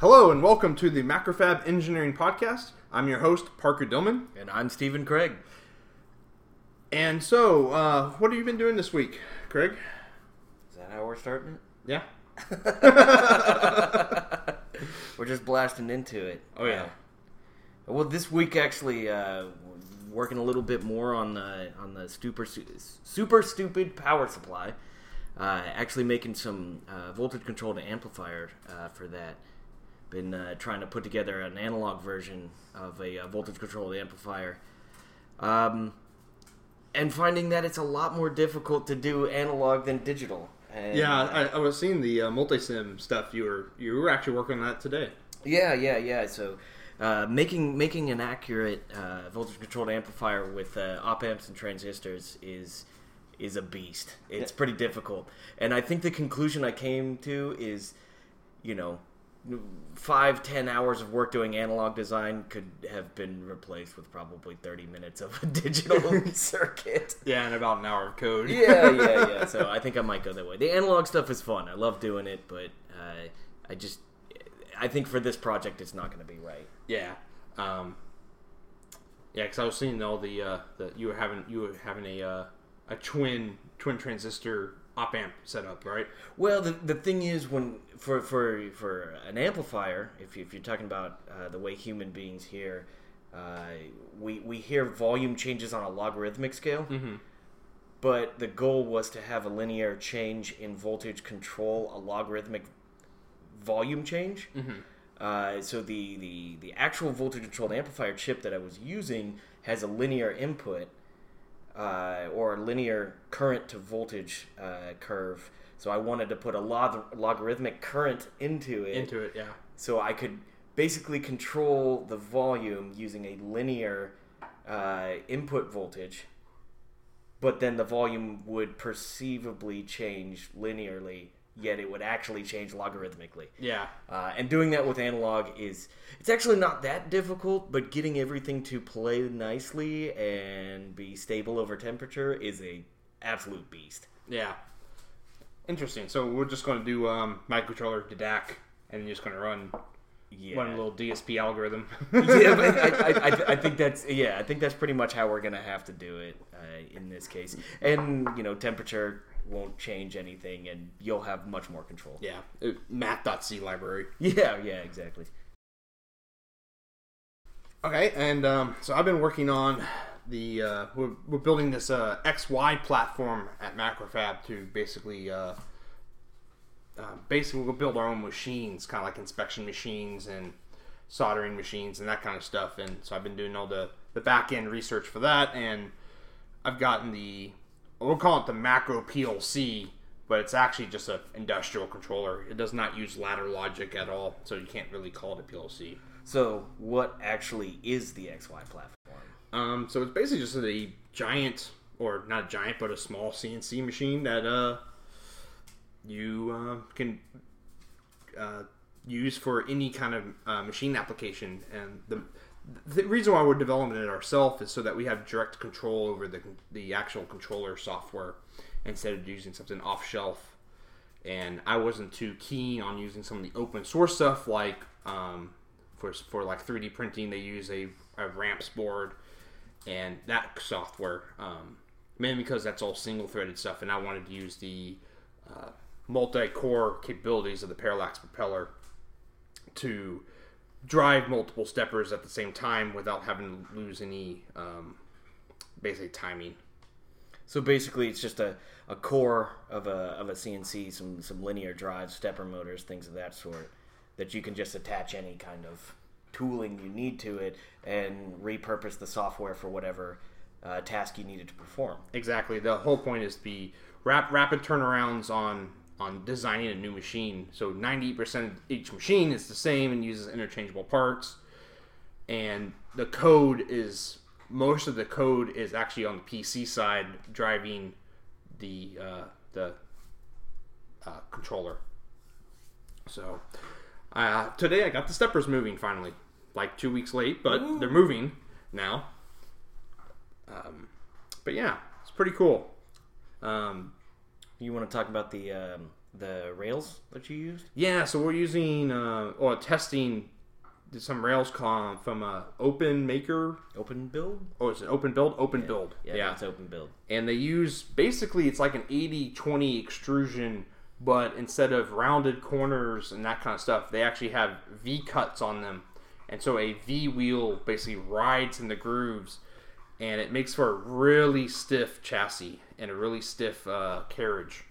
Hello and welcome to the Macrofab Engineering Podcast. I'm your host, Parker Dillmann. And I'm Stephen Kraig. And so, uh, what have you been doing this week, Kraig? Is that how we're starting it? Yeah. we're just blasting into it. Oh, yeah. Uh, well, this week actually uh, working a little bit more on the on the super super stupid power supply. Uh, actually making some uh, voltage controlled amplifier uh, for that. Been uh, trying to put together an analog version of a uh, voltage controlled amplifier. Um, and finding that it's a lot more difficult to do analog than digital. And, Yeah, I, I was seeing the uh, multisim stuff. You were you were actually working on that today. Yeah, yeah, yeah. So, uh, making making an accurate uh, voltage controlled amplifier with uh, op amps and transistors is is a beast. It's pretty difficult, and I think the conclusion I came to is, you know, five ten hours of work doing analog design could have been replaced with probably thirty minutes of a digital circuit. Yeah, and about an hour of code. yeah, yeah, yeah. So I think I might go that way. The analog stuff is fun. I love doing it, but uh, I just I think for this project it's not going to be right. yeah. Um, yeah, because I was seeing all the uh, the you were having you were having a uh, a twin twin transistor op amp setup, right? Well, the, the thing is, when for for for an amplifier, if, you, if you're talking about uh, the way human beings hear, uh, we we hear volume changes on a logarithmic scale. Mm-hmm. But the goal was to have a linear change in voltage control a logarithmic volume change. Mm-hmm. Uh, so the, the the actual voltage controlled amplifier chip that I was using has a linear input uh, or linear current to voltage uh, curve. So I wanted to put a log- logarithmic current into it, Into it, yeah. so I could basically control the volume using a linear uh, input voltage. But then the volume would perceivably change linearly, yet it would actually change logarithmically. Yeah. Uh, and doing that with analog is it's actually not that difficult, but getting everything to play nicely and be stable over temperature is a absolute beast. Yeah. Interesting. So we're just going to do um, microcontroller to DAC, and just going to run Yeah, one little DSP algorithm. yeah, I, I, I, I think that's yeah, I think that's pretty much how we're gonna have to do it uh, in this case. And you know, temperature won't change anything, and you'll have much more control. yeah. Uh, Math.c library. Yeah, yeah, exactly. Okay, and um, so I've been working on the uh, we're, we're building this uh, XY platform at Macrofab to basically uh, uh, basically we'll build our own machines, kind of like inspection machines and soldering machines and that kind of stuff. And so I've been doing all the the back end research for that, and I've gotten the we'll call it the macro PLC, but it's actually just an industrial controller. It does not use ladder logic at all, so you can't really call it a PLC. So, what actually is the XY platform? Um, so it's basically just a giant, or not a giant, but a small CNC machine that uh, you uh, can uh, use for any kind of uh, machine application. And the the reason why we're developing it ourselves is so that we have direct control over the the actual controller software instead of using something off shelf. And I wasn't too keen on using some of the open source stuff like um, for for like 3D printing. They use a, a ramps board and that software um, mainly because that's all single threaded stuff and i wanted to use the uh, multi-core capabilities of the parallax propeller to drive multiple steppers at the same time without having to lose any um, basically timing So basically, it's just a, a core of a, of a CNC, some some linear drives, stepper motors, things of that sort, that you can just attach any kind of tooling you need to it and repurpose the software for whatever uh, task you needed to perform. exactly the whole point is the rap- rapid turnarounds on on designing a new machine. So 90% of each machine is the same and uses interchangeable parts. And the code is most of the code is actually on the pc side driving the uh, the uh, controller. So uh, today i got the steppers moving finally like two weeks late but they're moving now. Um, but yeah it's pretty cool. Um, You want to talk about the um, the rails that you used? Yeah, so we're using uh, or testing some Rails com from uh, Open Maker. Open build? Oh, is it Open Build? Open Build. Yeah, it's open build. and they use basically it's like an 80-20 extrusion but instead of rounded corners and that kind of stuff they actually have v cuts on them and so a v wheel basically rides in the grooves and it makes for a really stiff chassis and a really stiff uh, carriage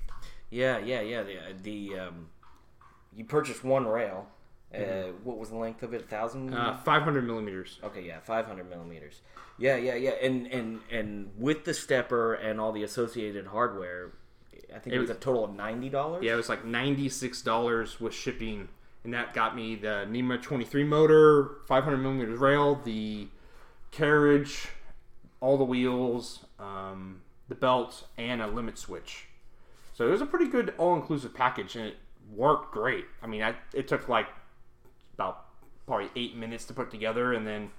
Yeah, yeah, yeah. The, the um, you purchased one rail. Uh, what was the length of it? A thousand. uh, 500 millimeters Okay, yeah, 500 millimeters. Yeah, yeah, yeah, and and and with the stepper and all the associated hardware, I think it, It was, was- a total of ninety dollars. yeah it was like $96 with shipping and that got me the NEMA 23 motor 500 millimeters rail the carriage all the wheels um, the belt and a limit switch so it was a pretty good all-inclusive package and it worked great i mean I, it took like about probably eight minutes to put together and then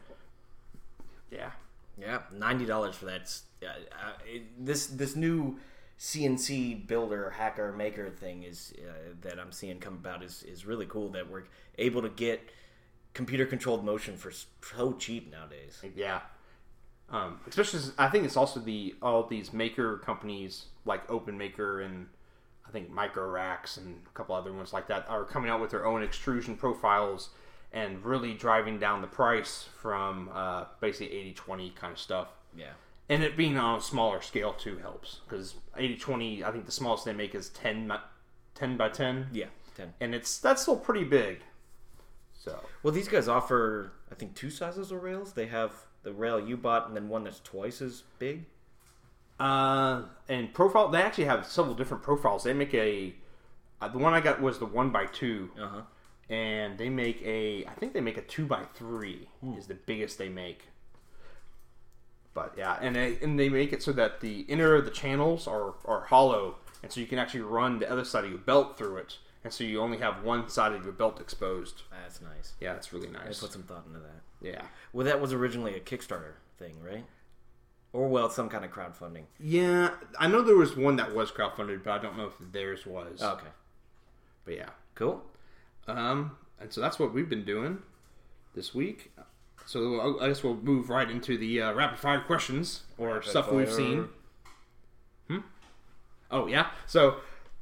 yeah yeah, ninety dollars for that. Uh, it, this this new CNC builder hacker maker thing is uh, that I'm seeing come about is is really cool. That we're able to get computer controlled motion for so cheap nowadays. Yeah. Um, especially, I think it's also the all these maker companies like Open Maker and I think MicroRax and a couple other ones like that are coming out with their own extrusion profiles and really driving down the price from uh, basically 80-20 kind of stuff. Yeah. And it being on a smaller scale too helps because 80-20, I think the smallest they make is 10, mi- 10 by 10. Yeah. Ten. And it's that's still pretty big. So Well, these guys offer, I think, two sizes of rails. They have the rail you bought, and then one that's twice as big. Uh, and profile, they actually have several different profiles. They make a, uh, the one I got was the one by two, Uh huh. and they make a, I think they make a two by three is the biggest they make. But yeah, and they and they make it so that the inner of the channels are are hollow, and so you can actually run the other side of your belt through it, and so you only have one side of your belt exposed. That's nice. Yeah, that's really nice. I put some thought into that. Yeah, Well, that was originally a Kickstarter thing, right? Or well, some kind of crowdfunding. yeah. I know there was one that was crowdfunded, but I don't know if theirs was. Okay. But yeah. Cool. Um, and so that's what we've been doing this week. So I- guess we'll move right into the uh, rapid fire questions or Rapid stuff we've seen. Hmm. Oh yeah. So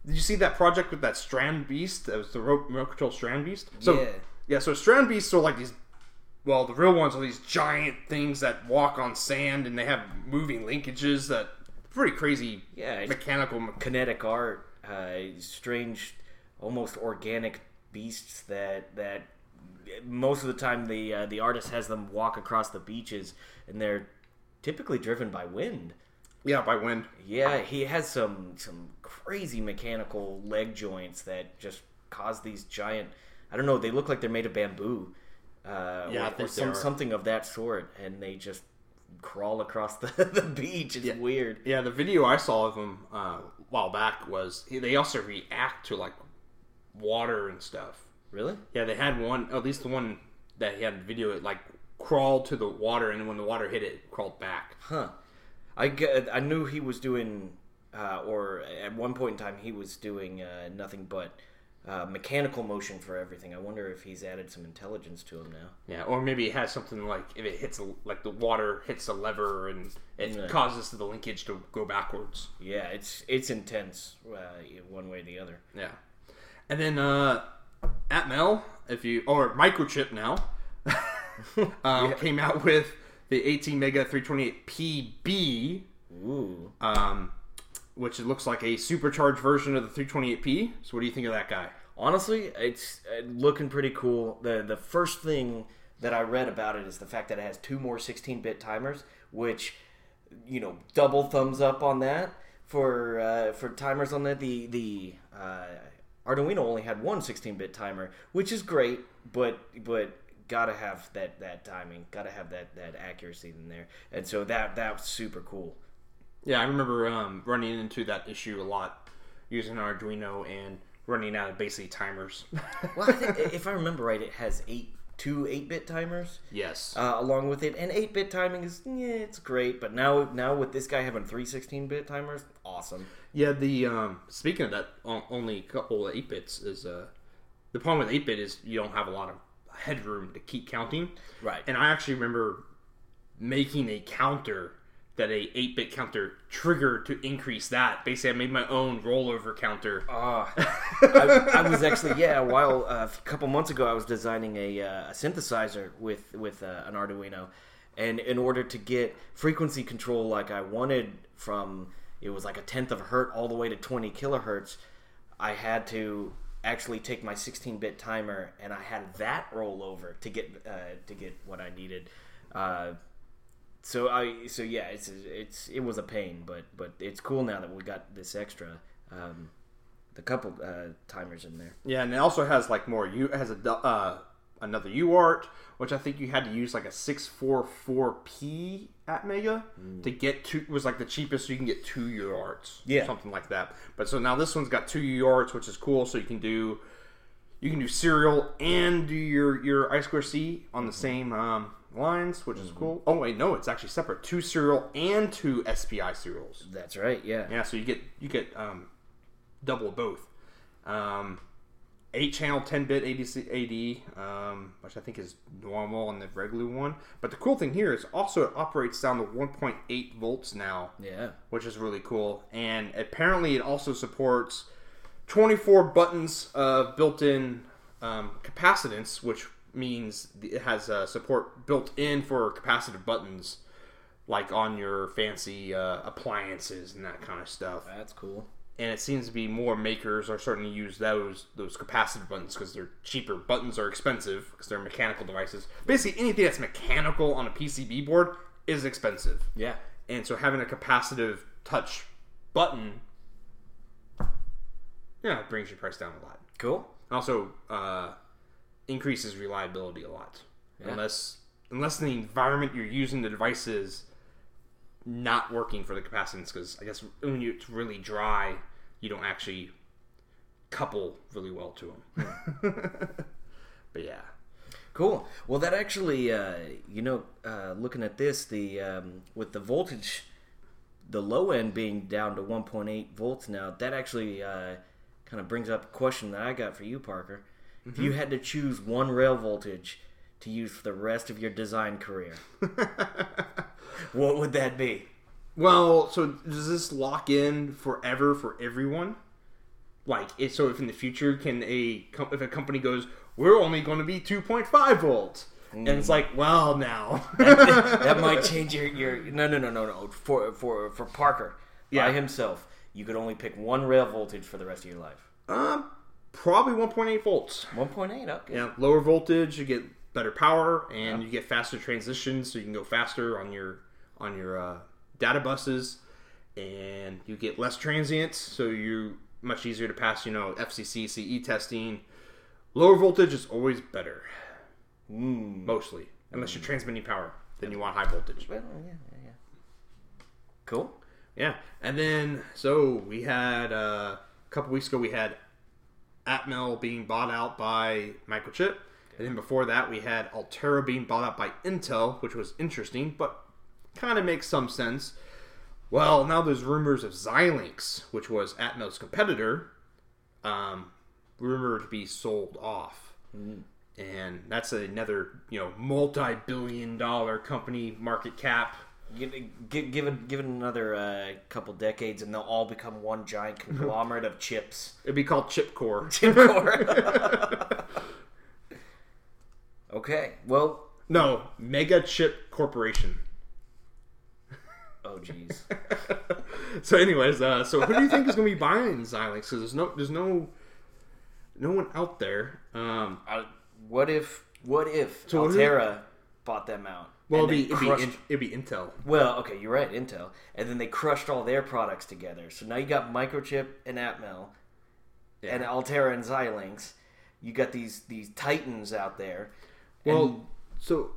did you see that project with that StrandBeest? That was the ro- remote control StrandBeest. So Yeah. yeah. So StrandBeests are like these. Well, the real ones are these giant things that walk on sand and they have moving linkages that pretty crazy. Yeah, Mechanical. me- Kinetic art, uh, strange, almost organic beasts that that most of the time the uh, the artist has them walk across the beaches, and they're typically driven by wind. Yeah, by wind. Yeah, he has some some crazy mechanical leg joints that just cause these giant. I don't know. They look like they're made of bamboo. Uh, Yeah, or, I think or they some, are. something of that sort, and they just crawl across the, the beach. It's weird. Yeah, the video I saw of them uh, a while back was they also react to like water and stuff. Really? Yeah, they had one, at least the one that he had in video, it like crawled to the water, and when the water hit it, it crawled back. Huh. I, I knew he was doing, uh, or at one point in time, he was doing uh, nothing but uh, mechanical motion for everything. I wonder if he's added some intelligence to him now. Yeah, or maybe it has something like if it hits a, like the water hits a lever and it Yeah. causes the linkage to go backwards. Yeah, it's it's intense, uh, one way or the other. Yeah, and then uh, Atmel, if you or Microchip now, um, came out with the ATmega328PB. Ooh. um, which it looks like a supercharged version of the 328p. So, what do you think of that guy? Honestly, it's uh, looking pretty cool. the The first thing that I read about it is the fact that it has two more 16-bit timers, which you know, double thumbs up on that for uh, for timers on that. The the uh, Arduino only had one 16-bit timer, which is great, but but gotta have that that timing, gotta have that that accuracy in there, and so that that was super cool. Yeah, I remember um, running into that issue a lot using Arduino and running out of basically timers. Well, I think, if I remember right, it has eight two 8-bit timers Yes. uh, along with it, and 8-bit timing is yeah, it's great. But now now with this guy having three 16-bit timers, awesome. Yeah, the um, speaking of that, only couple of eight bits is uh, the problem with eight bit is you don't have a lot of headroom to keep counting. Right. And I actually remember making a counter that a eight bit counter triggered to increase that. Basically, I made my own rollover counter. Uh, I, I was actually yeah a while uh, a couple months ago I was designing a, uh, a synthesizer with with uh, an Arduino, and in order to get frequency control like I wanted from it was like a tenth of a hertz all the way to twenty kilohertz, I had to actually take my 16-bit timer and I had that roll over to get uh, to get what I needed. Uh, so I so yeah it's it's it was a pain but but it's cool now that we got this extra. Um, the couple uh, timers in there. Yeah, and it also has like more. You has a uh, another UART, which I think you had to use like a six four four P ATmega to get two. Was like the cheapest, so you can get two UARTs. Yeah. something like that. But so now this one's got two UARTs, which is cool. So you can do you can do serial and do your your I square C on the same um, lines, which is cool. Oh wait, no, it's actually separate. Two serial and two SPI serials. That's right. Yeah. Yeah, so you get you get um, double both. Um, eight channel 10 bit ADC AD, um, which I think is normal on the regular one. But the cool thing here is also it operates down to 1.8 volts now, Yeah. which is really cool. And apparently, it also supports 24 buttons of built-in um, capacitance, which means it has uh, support built in for capacitive buttons, like on your fancy uh, appliances and that kind of stuff That's cool. And it seems to be more makers are starting to use those those capacitive buttons because they're cheaper. Buttons are expensive because they're mechanical devices. Basically, anything that's mechanical on a PCB board is expensive, Yeah. and so having a capacitive touch button, yeah, it brings your price down a lot. Cool. Also, uh, increases reliability a lot. Yeah. Unless unless the environment you're using the device is not working for the capacitance, because I guess when you, it's really dry, you don't actually couple really well to them. but yeah, Cool. Well, that actually, uh, you know, uh, looking at this, the um, with the voltage, the low end being down to 1.8 volts now, that actually uh, kind of brings up a question that I got for you, Parker. If you had to choose one rail voltage to use for the rest of your design career, what would that be? Well, so does this lock in forever for everyone? Like, it, so if in the future, can a if a company goes, we're only going to be two point five volts, and it's like, well, now, that might change your, your no no no no no for for for Parker Yeah. by himself. You could only pick one rail voltage for the rest of your life. um, probably one point eight volts. 1.8. Okay. Yeah, lower voltage, you get better power, and you get faster transitions, so you can go faster on your on your uh, data buses, and you get less transients, so you much easier to pass. You know, FCC CE testing. Lower voltage is always better, Mm. mostly, unless you're transmitting power. Then you want high voltage. Well, yeah, yeah, yeah. Cool. Yeah, and then so we had uh, a couple weeks ago we had Atmel being bought out by Microchip, and then before that we had Altera being bought out by Intel, which was interesting, but kind of makes some sense. Well, now there's rumors of Xilinx, which was Atmel's competitor, um, rumored to be sold off. And that's another, you know, multi-billion-dollar company market cap. Given give, give, it, give it another uh, couple decades, and they'll all become one giant conglomerate of chips. It'd be called Chipcore. Chip core. okay. Well. No, Mega Chip Corporation. Oh, jeez. so, anyways, uh, so who do you think is going to be buying Xilinx? Because there's no, there's no, no one out there. Um, Uh, what if? What if So Altera bought them out? well, it'd be, it'd, crushed- be in, it'd be Intel. Well, okay, you're right, Intel, and then they crushed all their products together. So now you got Microchip and Atmel, and Altera and Xilinx. You got these these titans out there. And- Well, so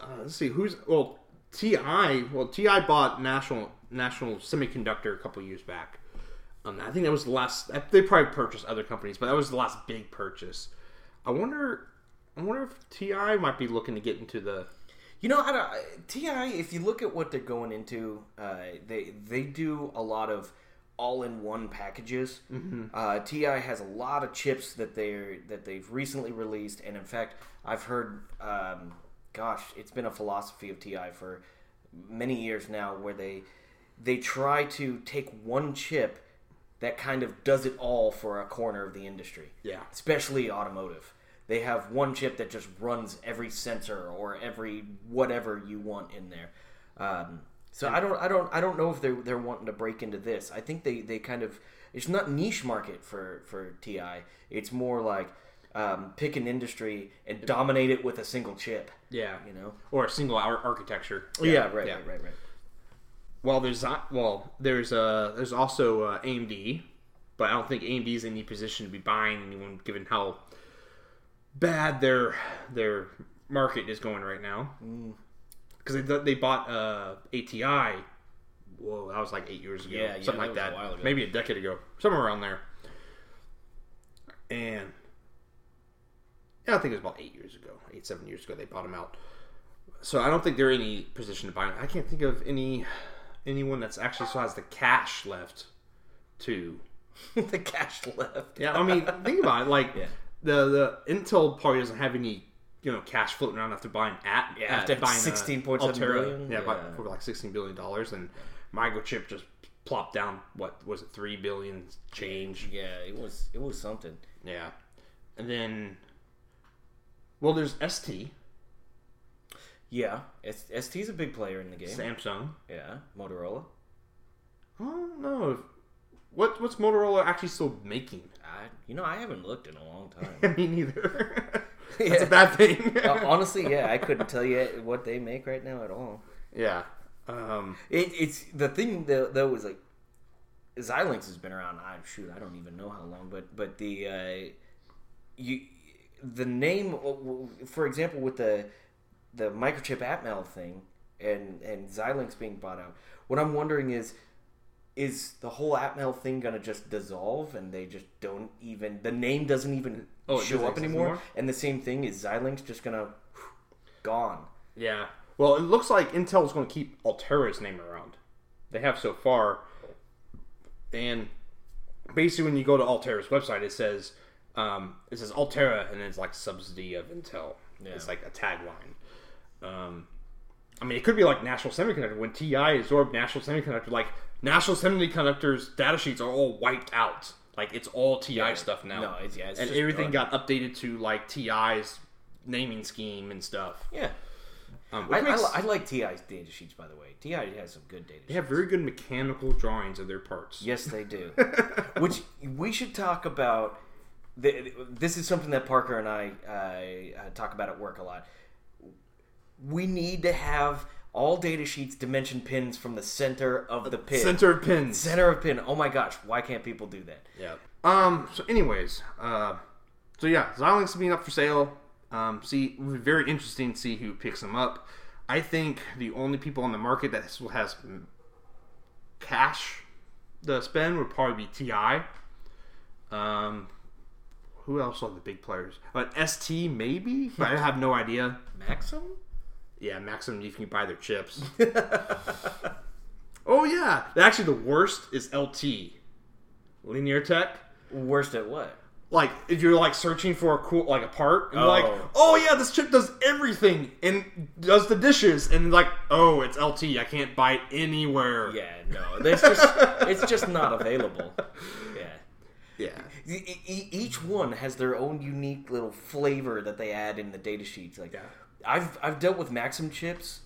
uh, let's see who's well Ti. Well, Ti bought National National Semiconductor a couple years back. Um, I think that was the last. They probably purchased other companies, but that was the last big purchase. I wonder. I wonder if Ti might be looking to get into the. You know, I don't, Ti. If you look at what they're going into, uh, they they do a lot of all-in-one packages. Uh, Ti has a lot of chips that they're that they've recently released, and in fact, I've heard, um, gosh, it's been a philosophy of Ti for many years now, where they they try to take one chip that kind of does it all for a corner of the industry Yeah. especially automotive. They have one chip that just runs every sensor or every whatever you want in there. Um, so I don't, I don't, I don't know if they're they're wanting to break into this. I think they, they kind of it's not niche market for for Ti. It's more like um, pick an industry and dominate it with a single chip. Yeah. You know. Or a single ar- architecture. Yeah. right. Right. Right. Right. Well, there's not. Well, there's uh there's also uh, AMD, but I don't think AMD is in any position to be buying anyone given how bad their their market is going right now. Because they they bought uh, ATI. Whoa, that was like eight years ago, Yeah, yeah, something that like a that. while ago. Maybe a decade ago, somewhere around there. And yeah, I think it was about eight years ago, eight seven years ago. They bought them out. So I don't think they're in any position to buy them. I can't think of any anyone that's actually still has the cash left to. the cash left. Yeah, I mean, think about it. Like Yeah. the the Intel probably doesn't have any you know cash floating around after buying at Yeah, after buying, uh, 16.7 Altera. billion? Yeah, by- for like sixteen billion dollars, and microchip just plopped down. What was it? Three billion change. Yeah, it was it was something. Yeah, and then well, there's ST, Yeah, ST's a big player in the game. Samsung. Yeah, Motorola. I don't know. If, what what's Motorola actually still making? I, you know, I haven't looked in a long time. Me neither. That's a bad thing. Uh, honestly, yeah, I couldn't tell you what they make right now at all. yeah. Um, It, it's the thing though, though is like Xilinx has been around. I shoot, I don't even know how long, but but the uh, you the name, for example, with the the microchip Atmel thing and and Xilinx being bought out. What I'm wondering is. Is the whole Atmel thing gonna just dissolve and they just don't even the name doesn't even Oh, show up anymore? anymore? And the same thing is Xilinx just gonna gone. Yeah. Well, it looks like Intel's going to keep Altera's name around. They have so far. And basically, when you go to Altera's website, it says um, it says Altera, and it's like subsidy of Intel. Yeah. It's like a tagline. Um, I mean, it could be like National Semiconductor when TI absorbed National Semiconductor. Like National Semiconductor's data sheets are all wiped out. Like it's all TI stuff now. No, it's- yeah, it's and everything got updated to like TI's naming scheme and stuff. Yeah. Um, I, which I, I like TI's data sheets, by the way. TI has some good data They sheets. have very good mechanical drawings of their parts. Yes, they do. Which we should talk about. The, this is something that Parker and I uh, uh, talk about at work a lot. We need to have all data sheets dimension pins from the center of the pin. Center of pins. Center of pin. Oh my gosh, why can't people do that? Yeah. Um. So, anyways, uh, so yeah, Xilinx being up for sale. Um. See, it would be very interesting to see who picks them up. I think the only people on the market that has, has cash to spend would probably be Ti. Um. Who else are the big players? But ST maybe, but I have no idea. Maxim? Yeah, Maxim, you can buy their chips. oh yeah, actually the worst is LT, Linear Tech. Worst at what? Like if you're like searching for a cool like a part, and you're like, Oh. oh yeah, this chip does everything and does the dishes, and like, oh, it's LT, I can't buy it anywhere. Yeah, no. It's just, it's just not available. Yeah. yeah, each one has their own unique little flavor that they add in the data sheets. Like, Yeah. I've I've dealt with Maxim chips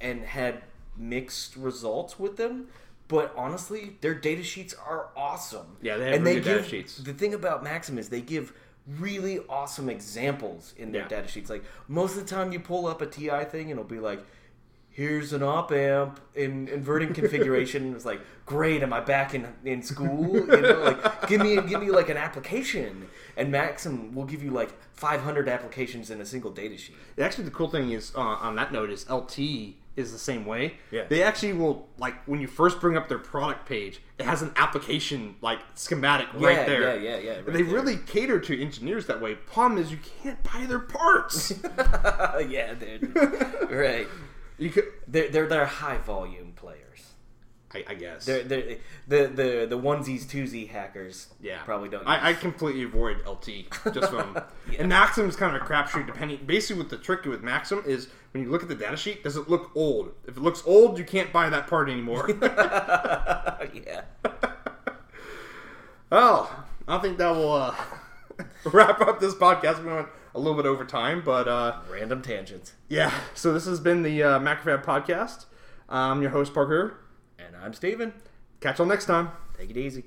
and had mixed results with them, but honestly, their data sheets are awesome. Yeah, they have and really they good data give, sheets. The thing about Maxim is they give really awesome examples in their Yeah. data sheets. Like most of the time, you pull up a TI thing and it'll be like. Here's an op amp in inverting configuration. It's like, great, am I back in in school? You know, like give me give me like an application, and Maxim will give you like 500 applications in a single data sheet. Actually, the cool thing is uh, on that note is LT is the same way. Yeah. They actually will like when you first bring up their product page, it has an application like schematic Yeah, right there. yeah, yeah, yeah, right they there. really cater to engineers that way. Problem is, you can't buy their parts. yeah, dude. right. You could, They're, they're they're high volume players. I, I guess. They're, they're, the the the onesies twosie hackers. yeah, probably don't. I, I completely avoid LT just from. And Maxim is kind of a crapshoot. Depending, basically, what the trick with Maxim is when you look at the data sheet, does it look old? If it looks old, you can't buy that part anymore. yeah. Oh, I think that will uh, wrap up this podcast. We went a little bit over time, but uh, Random tangents. yeah. So this has been the uh, Macrofab podcast. I'm your host Parker. And I'm Stephen. Catch y'all next time. Take it easy.